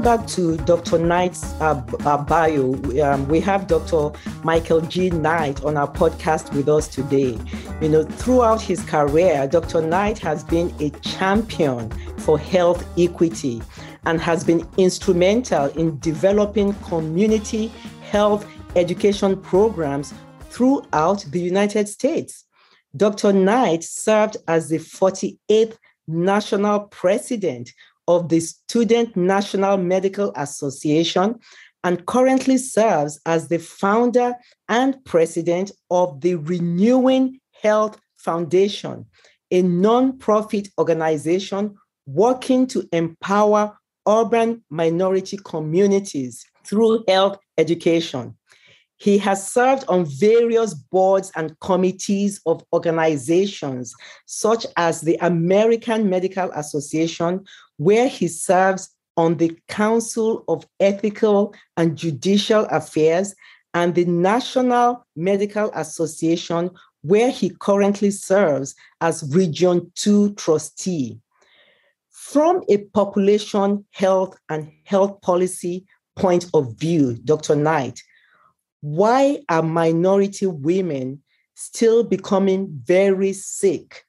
going back to Dr. Knight's uh, uh, bio, um, we have Dr. Michael G. Knight on our podcast with us today. You know, throughout his career, Dr. Knight has been a champion for health equity and has been instrumental in developing community health education programs throughout the United States. Dr. Knight served as the 48th national president of the Student National Medical Association and currently serves as the founder and president of the Renewing Health Foundation, a nonprofit organization working to empower urban minority communities through health education. He has served on various boards and committees of organizations such as the American Medical Association, where he serves on the Council of Ethical and Judicial Affairs, and the National Medical Association, where he currently serves as Region 2 trustee. From a population health and health policy point of view, Dr. Knight, why are minority women still becoming very sick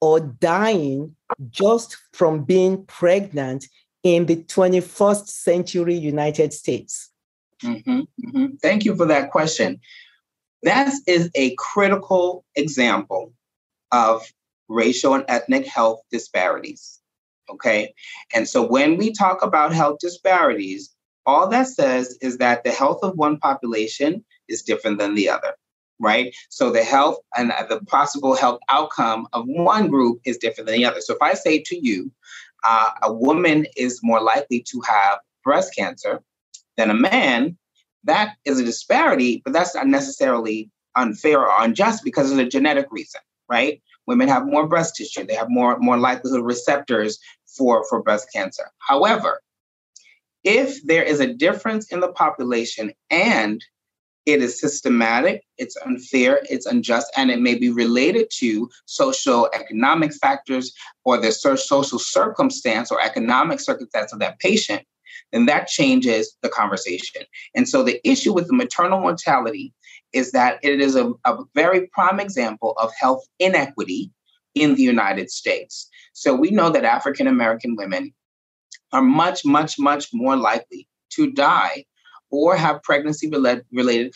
or dying just from being pregnant in the 21st century United States? Mm-hmm, mm-hmm. Thank you for that question. That is a critical example of racial and ethnic health disparities. Okay. And so when we talk about health disparities, all that says is that the health of one population is different than the other, right? So the health and the possible health outcome of one group is different than the other. So if I say to you, uh, a woman is more likely to have breast cancer than a man, that is a disparity, but that's not necessarily unfair or unjust because of a genetic reason, right? Women have more breast tissue, they have more, more likelihood receptors for, for breast cancer. However, if there is a difference in the population and it is systematic, it's unfair, it's unjust, and it may be related to social economic factors or the social circumstance or economic circumstance of that patient, then that changes the conversation. And so the issue with the maternal mortality is that it is a, a very prime example of health inequity in the United States. So we know that African American women are much, much, much more likely to die or have pregnancy related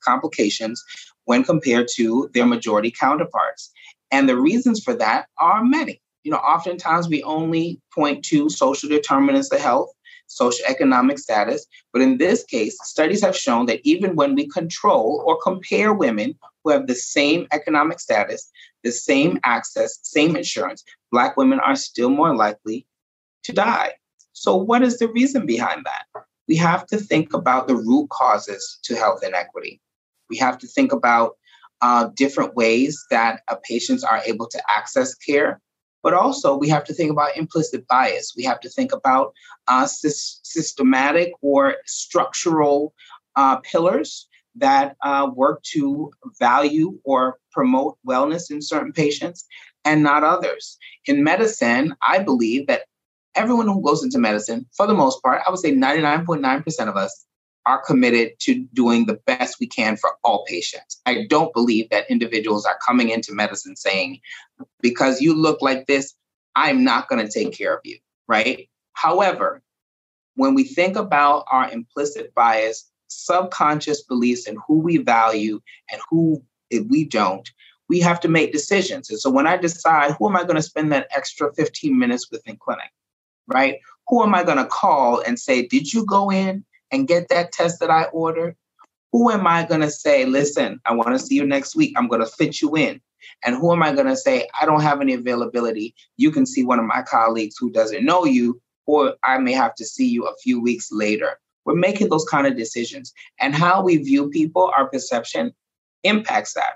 complications when compared to their majority counterparts. And the reasons for that are many. You know, oftentimes we only point to social determinants of health, socioeconomic status. But in this case, studies have shown that even when we control or compare women who have the same economic status, the same access, same insurance, Black women are still more likely to die. So, what is the reason behind that? We have to think about the root causes to health inequity. We have to think about uh, different ways that uh, patients are able to access care, but also we have to think about implicit bias. We have to think about uh, sy- systematic or structural uh, pillars that uh, work to value or promote wellness in certain patients and not others. In medicine, I believe that everyone who goes into medicine, for the most part, I would say 99.9% of us are committed to doing the best we can for all patients. I don't believe that individuals are coming into medicine saying, because you look like this, I'm not going to take care of you, right? However, when we think about our implicit bias, subconscious beliefs and who we value and who we don't, we have to make decisions. And so when I decide who am I going to spend that extra 15 minutes with in clinic, right? Who am I going to call and say, Did you go in and get that test that I ordered? Who am I going to say, Listen, I want to see you next week. I'm going to fit you in. And who am I going to say, I don't have any availability? You can see one of my colleagues who doesn't know you, or I may have to see you a few weeks later. We're making those kind of decisions. And how we view people, our perception, impacts that.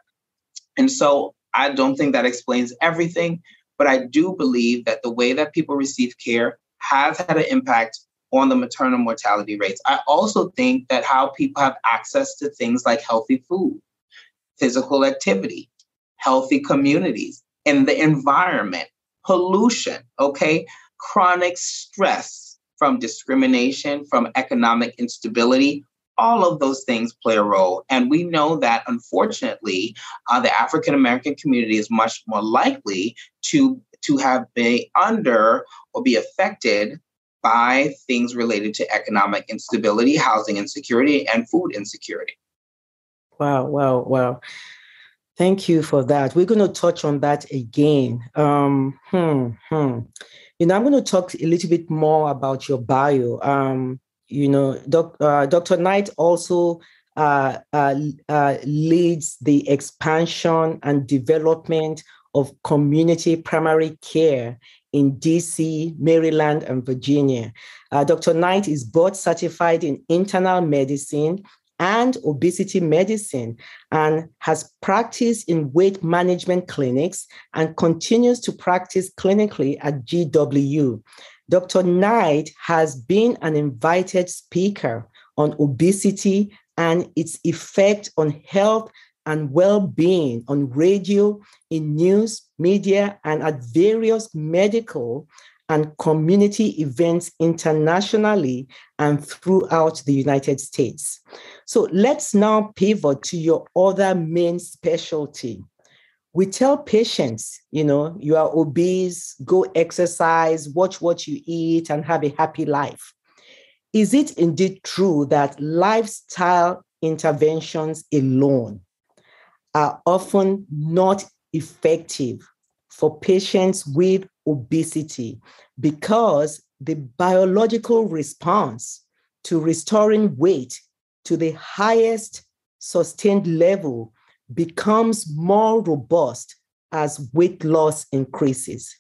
And so I don't think that explains everything, but I do believe that the way that people receive care has had an impact on the maternal mortality rates. I also think that how people have access to things like healthy food, physical activity, healthy communities, and the environment, pollution, okay, chronic stress, from discrimination, from economic instability. All of those things play a role. And we know that unfortunately, uh, the African American community is much more likely to, to have been under or be affected by things related to economic instability, housing insecurity, and food insecurity. Wow, wow, wow. Thank you for that. We're going to touch on that again. Um, hmm, hmm. You know, I'm going to talk a little bit more about your bio. Um, you know, doc, uh, Dr. Knight also uh, uh, uh, leads the expansion and development of community primary care in DC, Maryland, and Virginia. Uh, Dr. Knight is board certified in internal medicine and obesity medicine and has practiced in weight management clinics and continues to practice clinically at GW. Dr. Knight has been an invited speaker on obesity and its effect on health and well-being on radio, in news, media, and at various medical and community events internationally and throughout the United States. So let's now pivot to your other main specialty. We tell patients, you know, you are obese, go exercise, watch what you eat, and have a happy life. Is it indeed true that lifestyle interventions alone are often not effective for patients with obesity because the biological response to restoring weight to the highest sustained level becomes more robust as weight loss increases.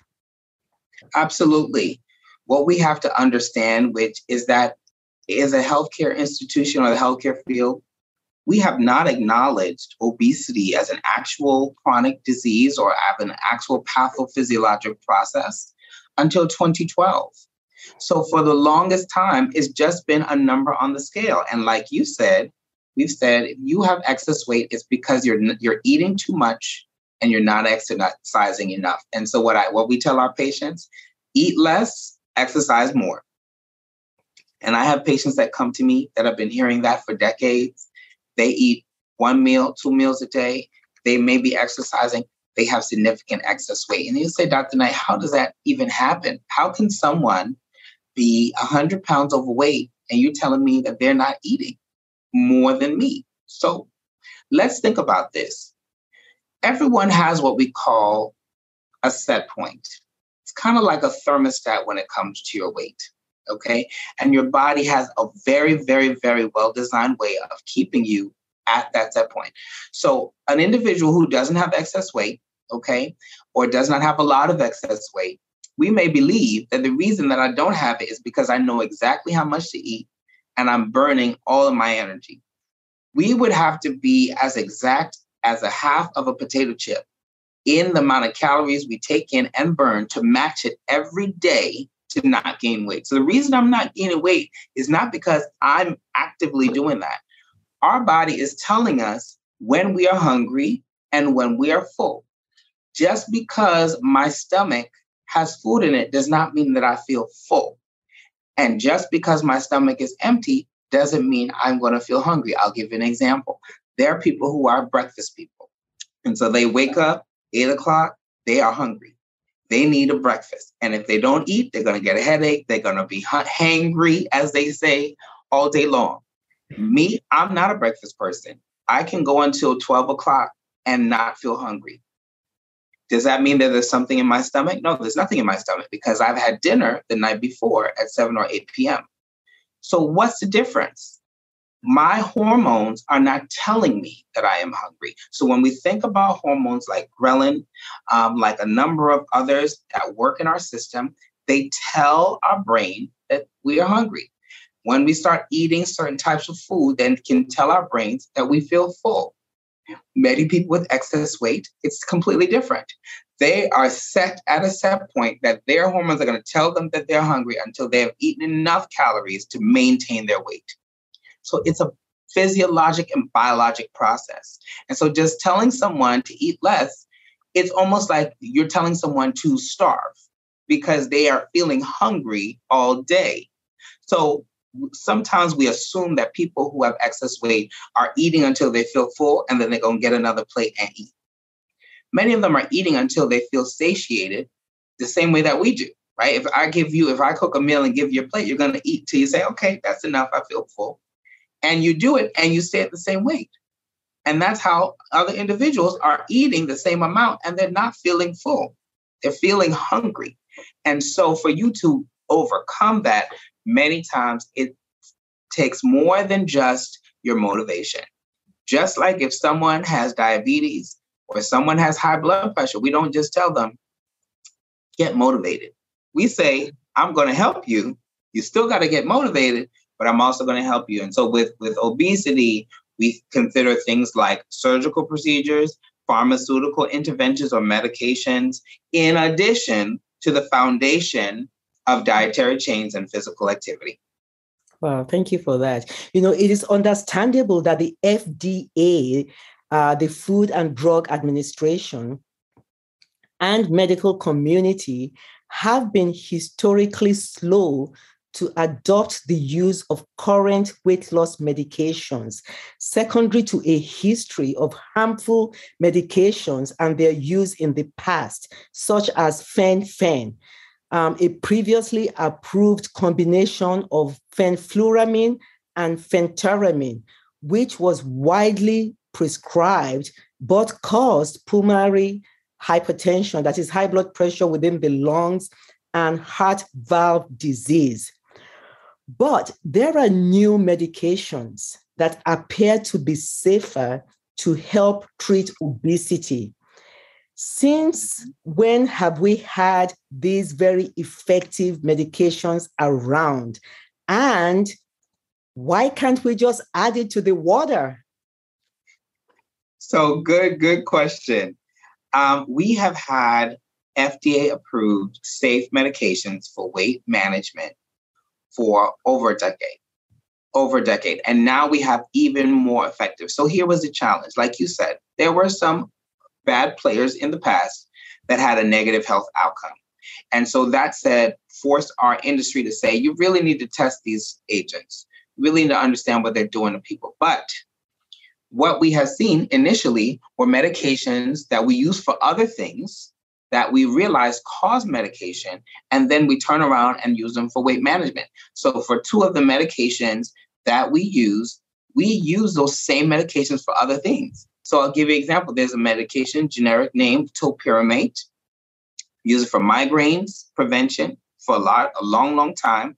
Absolutely. What we have to understand, which is that as a healthcare institution or the healthcare field, we have not acknowledged obesity as an actual chronic disease or as an actual pathophysiologic process until 2012. So for the longest time, it's just been a number on the scale. And like you said, we've said if you have excess weight, it's because you're you're eating too much and you're not exercising enough. And so what I what we tell our patients, eat less, exercise more. And I have patients that come to me that have been hearing that for decades they eat one meal, two meals a day. They may be exercising. They have significant excess weight. And you say, Dr. Knight, how does that even happen? How can someone be 100 pounds overweight and you're telling me that they're not eating more than me? So let's think about this. Everyone has what we call a set point. It's kind of like a thermostat when it comes to your weight okay? And your body has a very, very, very well designed way of keeping you at that set point. So, an individual who doesn't have excess weight, okay, or does not have a lot of excess weight, we may believe that the reason that I don't have it is because I know exactly how much to eat and I'm burning all of my energy. We would have to be as exact as a half of a potato chip in the amount of calories we take in and burn to match it every day to not gain weight. So the reason I'm not gaining weight is not because I'm actively doing that. Our body is telling us when we are hungry and when we are full. Just because my stomach has food in it does not mean that I feel full. And just because my stomach is empty doesn't mean I'm going to feel hungry. I'll give you an example. There are people who are breakfast people. And so they wake up eight o'clock, they are hungry. They need a breakfast. And if they don't eat, they're going to get a headache. They're going to be hangry, as they say, all day long. Me, I'm not a breakfast person. I can go until 12 o'clock and not feel hungry. Does that mean that there's something in my stomach? No, there's nothing in my stomach because I've had dinner the night before at 7 or 8 p.m. So, what's the difference? my hormones are not telling me that I am hungry. So when we think about hormones like ghrelin, um, like a number of others that work in our system, they tell our brain that we are hungry. When we start eating certain types of food, then can tell our brains that we feel full. Many people with excess weight, it's completely different. They are set at a set point that their hormones are going to tell them that they're hungry until they have eaten enough calories to maintain their weight. So it's a physiologic and biologic process. And so just telling someone to eat less, it's almost like you're telling someone to starve because they are feeling hungry all day. So sometimes we assume that people who have excess weight are eating until they feel full and then they're going to get another plate and eat. Many of them are eating until they feel satiated the same way that we do, right? If I give you, if I cook a meal and give you a plate, you're going to eat till you say, okay, that's enough. I feel full. And you do it and you stay at the same weight. And that's how other individuals are eating the same amount and they're not feeling full. They're feeling hungry. And so for you to overcome that, many times it takes more than just your motivation. Just like if someone has diabetes or someone has high blood pressure, we don't just tell them, get motivated. We say, I'm going to help you. You still got to get motivated, but I'm also going to help you. And so with, with obesity, we consider things like surgical procedures, pharmaceutical interventions or medications, in addition to the foundation of dietary change and physical activity. Well, thank you for that. You know, it is understandable that the FDA, uh, the Food and Drug Administration, and medical community have been historically slow to adopt the use of current weight loss medications, secondary to a history of harmful medications and their use in the past, such as fen-phen, um, a previously approved combination of fenfluramine and phentermine, which was widely prescribed but caused pulmonary hypertension, that is high blood pressure within the lungs, and heart valve disease. But there are new medications that appear to be safer to help treat obesity. Since when have we had these very effective medications around? And why can't we just add it to the water? So, good, good question. Um, we have had FDA approved safe medications for weight management for over a decade. Over a decade. And now we have even more effective. So here was the challenge. Like you said, there were some bad players in the past that had a negative health outcome. And so that said, forced our industry to say, you really need to test these agents. You really need to understand what they're doing to people. But what we have seen initially were medications that we use for other things that we realize cause medication, and then we turn around and use them for weight management. So, for two of the medications that we use, we use those same medications for other things. So, I'll give you an example. There's a medication, generic name topiramate, use it for migraines prevention for a lot, a long, long time.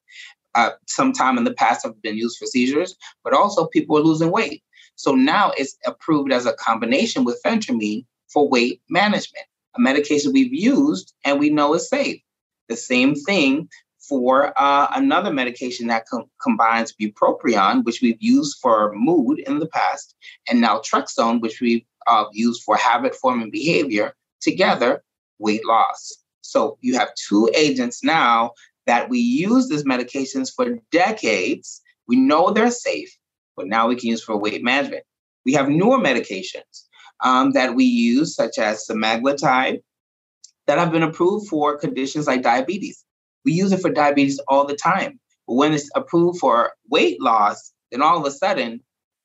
Uh, sometime in the past have been used for seizures, but also people are losing weight. So now it's approved as a combination with phentermine for weight management a medication we've used and we know is safe. The same thing for uh, another medication that com- combines bupropion, which we've used for mood in the past, and naltrexone, which we've uh, used for habit forming behavior, together, weight loss. So you have two agents now that we use these medications for decades. We know they're safe, but now we can use for weight management. We have newer medications um, that we use, such as semaglutide, that have been approved for conditions like diabetes. We use it for diabetes all the time. But when it's approved for weight loss, then all of a sudden,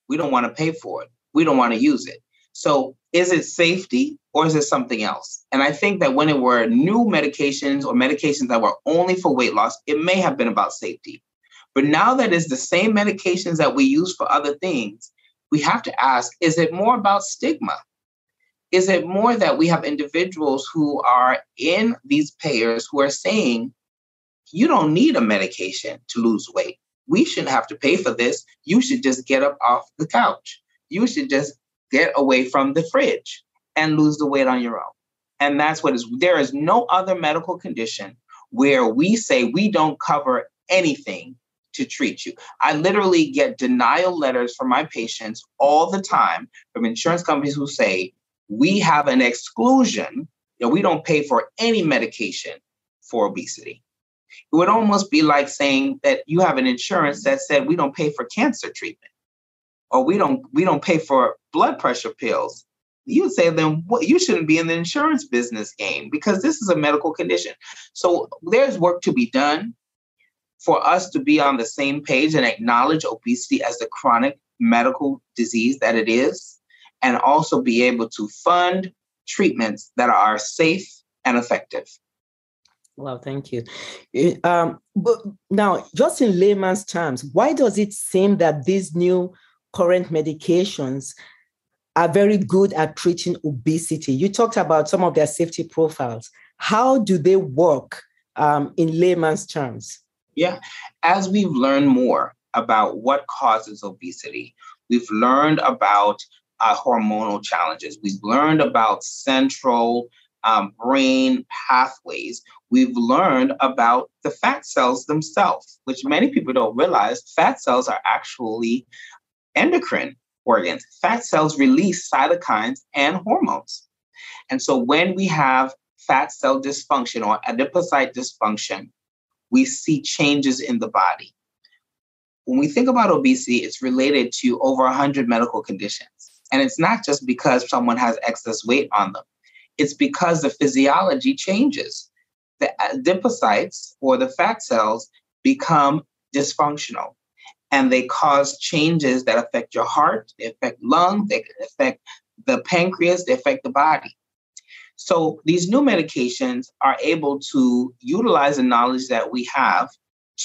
we don't want to pay for it. We don't want to use it. So, is it safety or is it something else? And I think that when it were new medications or medications that were only for weight loss, it may have been about safety. But now that it's the same medications that we use for other things, we have to ask is it more about stigma? Is it more that we have individuals who are in these payers who are saying, you don't need a medication to lose weight. We shouldn't have to pay for this. You should just get up off the couch. You should just get away from the fridge and lose the weight on your own. And that's what is there is no other medical condition where we say we don't cover anything to treat you. I literally get denial letters from my patients all the time from insurance companies who say, we have an exclusion that we don't pay for any medication for obesity. It would almost be like saying that you have an insurance that said we don't pay for cancer treatment or we don't we don't pay for blood pressure pills. You would say then well, you shouldn't be in the insurance business game because this is a medical condition. So there's work to be done for us to be on the same page and acknowledge obesity as the chronic medical disease that it is, and also be able to fund treatments that are safe and effective. Well, thank you. Um, but now, just in layman's terms, why does it seem that these new current medications are very good at treating obesity? You talked about some of their safety profiles. How do they work um, in layman's terms? Yeah, as we've learned more about what causes obesity, we've learned about uh, hormonal challenges, we've learned about central um, brain pathways, we've learned about the fat cells themselves, which many people don't realize fat cells are actually endocrine organs. Fat cells release cytokines and hormones. And so when we have fat cell dysfunction or adipocyte dysfunction, we see changes in the body. When we think about obesity, it's related to over 100 medical conditions. And it's not just because someone has excess weight on them, it's because the physiology changes. The uh, adipocytes or the fat cells become dysfunctional and they cause changes that affect your heart, they affect lungs, they affect the pancreas, they affect the body. So these new medications are able to utilize the knowledge that we have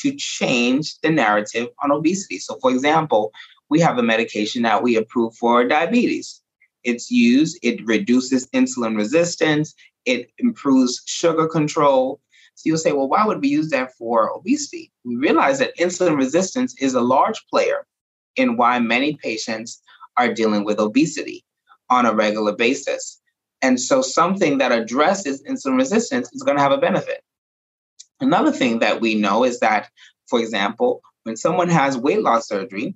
to change the narrative on obesity. So, for example, we have a medication that we approve for diabetes. It's used, it reduces insulin resistance, it improves sugar control. So you'll say, well, why would we use that for obesity? We realize that insulin resistance is a large player in why many patients are dealing with obesity on a regular basis. And so something that addresses insulin resistance is going to have a benefit. Another thing that we know is that, for example, when someone has weight loss surgery,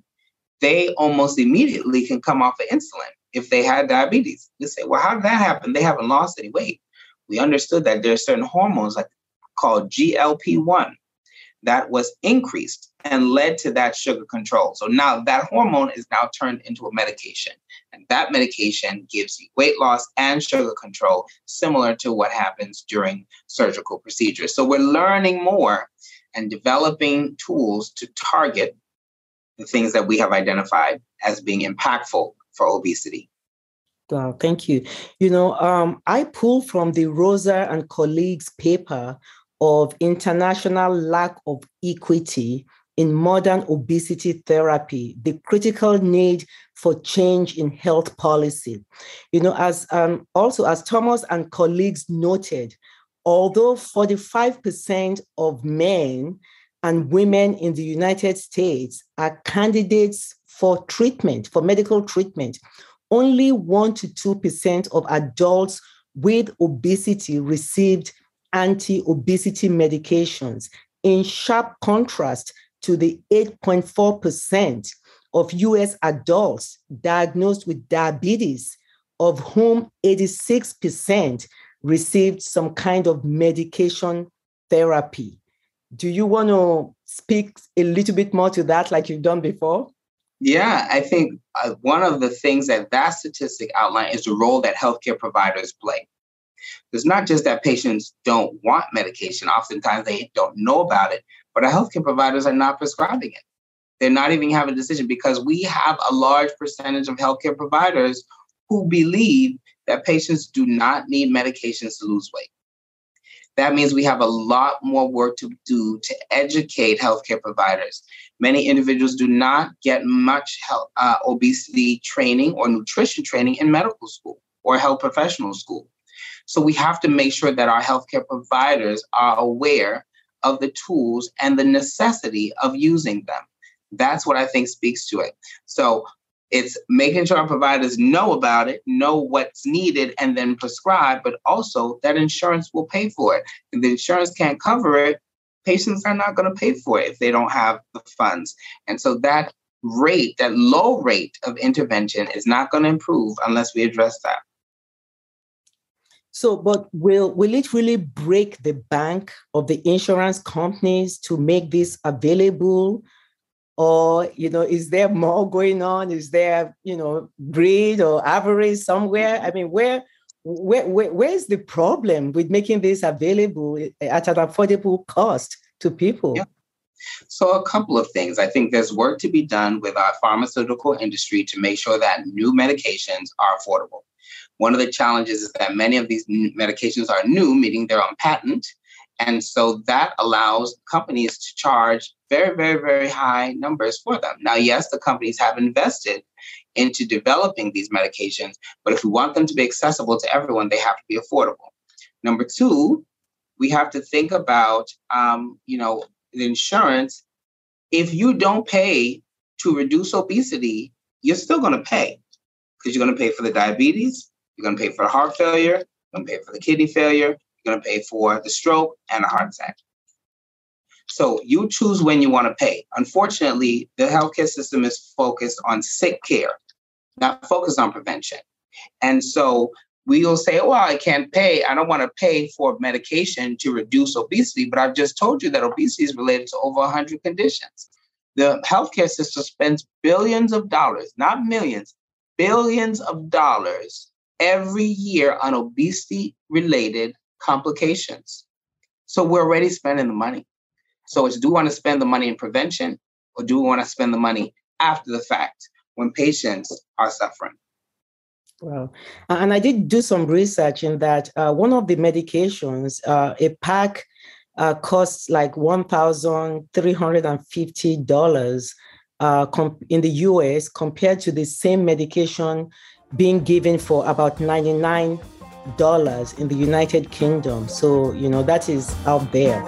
they almost immediately can come off of insulin if they had diabetes. You say, well, how did that happen? They haven't lost any weight. We understood that there are certain hormones like called GLP-1 that was increased and led to that sugar control. So now that hormone is now turned into a medication. And that medication gives you weight loss and sugar control, similar to what happens during surgical procedures. So we're learning more and developing tools to target the things that we have identified as being impactful for obesity. Thank you. You know, um, I pulled from the Rosa and colleagues paper of international lack of equity in modern obesity therapy, the critical need for change in health policy. You know, as um, also as Thomas and colleagues noted, although 45% of men and women in the United States are candidates for treatment, for medical treatment, only 1 to 2% of adults with obesity received anti obesity medications, in sharp contrast to the 8.4% of US adults diagnosed with diabetes, of whom 86% received some kind of medication therapy. Do you want to speak a little bit more to that, like you've done before? Yeah, I think uh, one of the things that that statistic outlines is the role that healthcare providers play. It's not just that patients don't want medication, oftentimes they don't know about it, but our healthcare providers are not prescribing it. They're not even having a decision because we have a large percentage of healthcare providers who believe that patients do not need medications to lose weight. That means we have a lot more work to do to educate healthcare providers. Many individuals do not get much health, uh, obesity training or nutrition training in medical school or health professional school. So we have to make sure that our healthcare providers are aware of the tools and the necessity of using them. That's what I think speaks to it. So it's making sure our providers know about it, know what's needed, and then prescribe, but also that insurance will pay for it. If the insurance can't cover it, patients are not going to pay for it if they don't have the funds. And so that rate, that low rate of intervention is not going to improve unless we address that. So, but will will it really break the bank of the insurance companies to make this available? Or, you know, is there more going on? Is there, you know, greed or avarice somewhere? I mean, where where, where where's the problem with making this available at an affordable cost to people? Yeah. So, a couple of things. I think there's work to be done with our pharmaceutical industry to make sure that new medications are affordable. One of the challenges is that many of these medications are new, meaning they're on patent. And so that allows companies to charge very, very, very high numbers for them. Now, yes, the companies have invested into developing these medications, but if we want them to be accessible to everyone, they have to be affordable. Number two, we have to think about, um, you know, the insurance. If you don't pay to reduce obesity, you're still going to pay because you're going to pay for the diabetes, you're going to pay for the heart failure, you're going to pay for the kidney failure, going to pay for the stroke and a heart attack. So you choose when you want to pay. Unfortunately, the healthcare system is focused on sick care, not focused on prevention. And so we'll say, well, I can't pay. I don't want to pay for medication to reduce obesity, but I've just told you that obesity is related to over 100 conditions. The healthcare system spends billions of dollars, not millions, billions of dollars every year on obesity related complications. So we're already spending the money. So it's do we want to spend the money in prevention or do we want to spend the money after the fact when patients are suffering? Well, and I did do some research in that uh, one of the medications, uh, a pack uh, costs like $1,350 uh, in the US compared to the same medication being given for about 99 dollars in the United Kingdom. So, you know, that is out there.